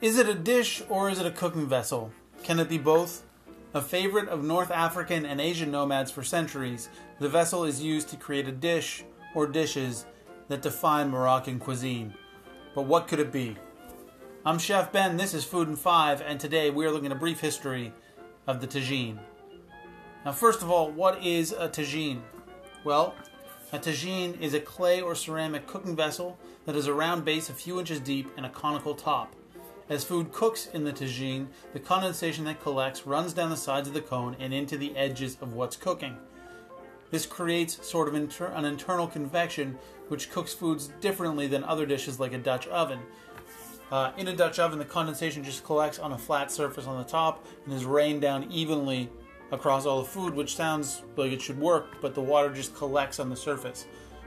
Is it a dish or is it a cooking vessel? Can it be both? A favorite of North African and Asian nomads for centuries, the vessel is used to create a dish or dishes that define Moroccan cuisine. But what could it be? I'm Chef Ben, this is Food in 5, and today we are looking at a brief history of the tagine. Now, first of all, what is a tagine? Well, a tagine is a clay or ceramic cooking vessel that has a round base a few inches deep and a conical top. As food cooks in the tagine, the condensation that collects runs down the sides of the cone and into the edges of what's cooking. This creates sort of inter- an internal convection which cooks foods differently than other dishes like a Dutch oven. Uh, in a Dutch oven, the condensation just collects on a flat surface on the top and is rained down evenly across all the food, which sounds like it should work, but the water just collects on the surface.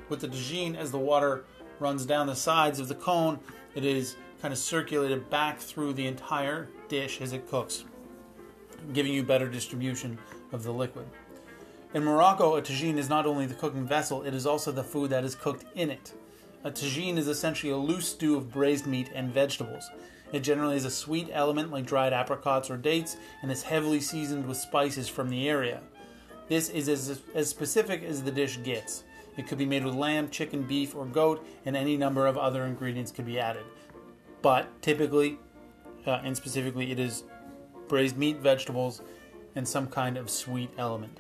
With the tagine, as the water runs down the sides of the cone, it is kind of circulated back through the entire dish as it cooks, giving you better distribution of the liquid. In Morocco, a tagine is not only the cooking vessel, it is also the food that is cooked in it. A tagine is essentially a loose stew of braised meat and vegetables. It generally has a sweet element like dried apricots or dates and is heavily seasoned with spices from the area. This is as, as specific as the dish gets. It could be made with lamb, chicken, beef, or goat, and any number of other ingredients could be added but typically uh, and specifically it is braised meat, vegetables, and some kind of sweet element.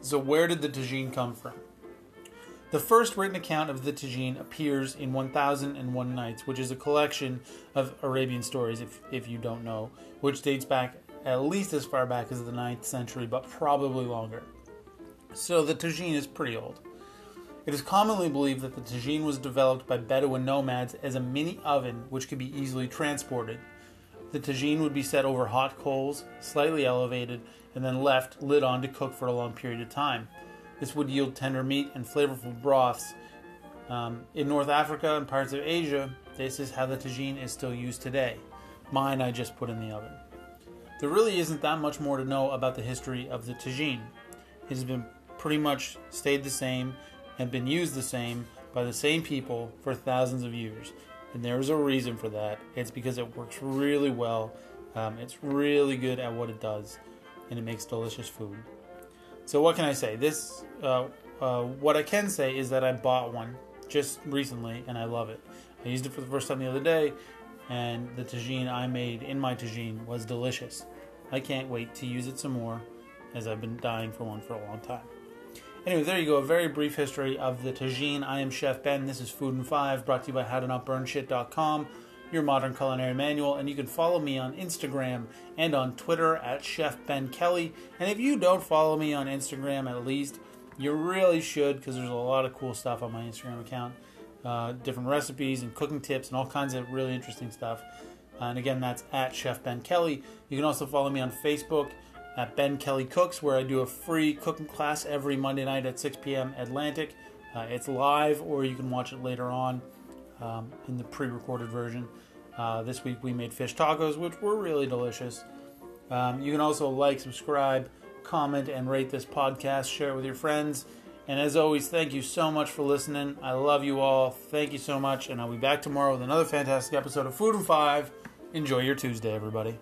So, where did the tagine come from? The first written account of the tagine appears in 1001 Nights, which is a collection of Arabian stories, if, if you don't know, which dates back at least as far back as the 9th century, but probably longer. So the tagine is pretty old. It is commonly believed that the tagine was developed by Bedouin nomads as a mini oven which could be easily transported. The tagine would be set over hot coals, slightly elevated, and then left lid on to cook for a long period of time. This would yield tender meat and flavorful broths. Um, in North Africa and parts of Asia, this is how the tagine is still used today. Mine I just put in the oven. There really isn't that much more to know about the history of the tagine. It has been pretty much stayed the same and been used the same by the same people for thousands of years. And there is a reason for that. It's because it works really well. Um, it's really good at what it does, and it makes delicious food. So what can I say? This, uh, uh, what I can say is that I bought one just recently, and I love it. I used it for the first time the other day, and the tagine I made in my tagine was delicious. I can't wait to use it some more, as I've been dying for one for a long time. Anyway, there you go. A very brief history of the tagine. I am Chef Ben. This is Food in 5, brought to you by HowToNotBurnShit.com, your modern culinary manual. And you can follow me on Instagram and on Twitter at Chef Ben Kelly. And if you don't follow me on Instagram, at least you really should, because there's a lot of cool stuff on my Instagram account. Uh, different recipes and cooking tips and all kinds of really interesting stuff. And again, that's at Chef Ben Kelly. You can also follow me on Facebook at Ben Kelly Cooks, where I do a free cooking class every Monday night at 6 p.m. Atlantic. Uh, it's live, or you can watch it later on um, in the pre recorded version. Uh, this week we made fish tacos, which were really delicious. Um, you can also like, subscribe, comment, and rate this podcast. Share it with your friends. And as always, thank you so much for listening. I love you all. Thank you so much. And I'll be back tomorrow with another fantastic episode of Food in 5. Enjoy your Tuesday, everybody.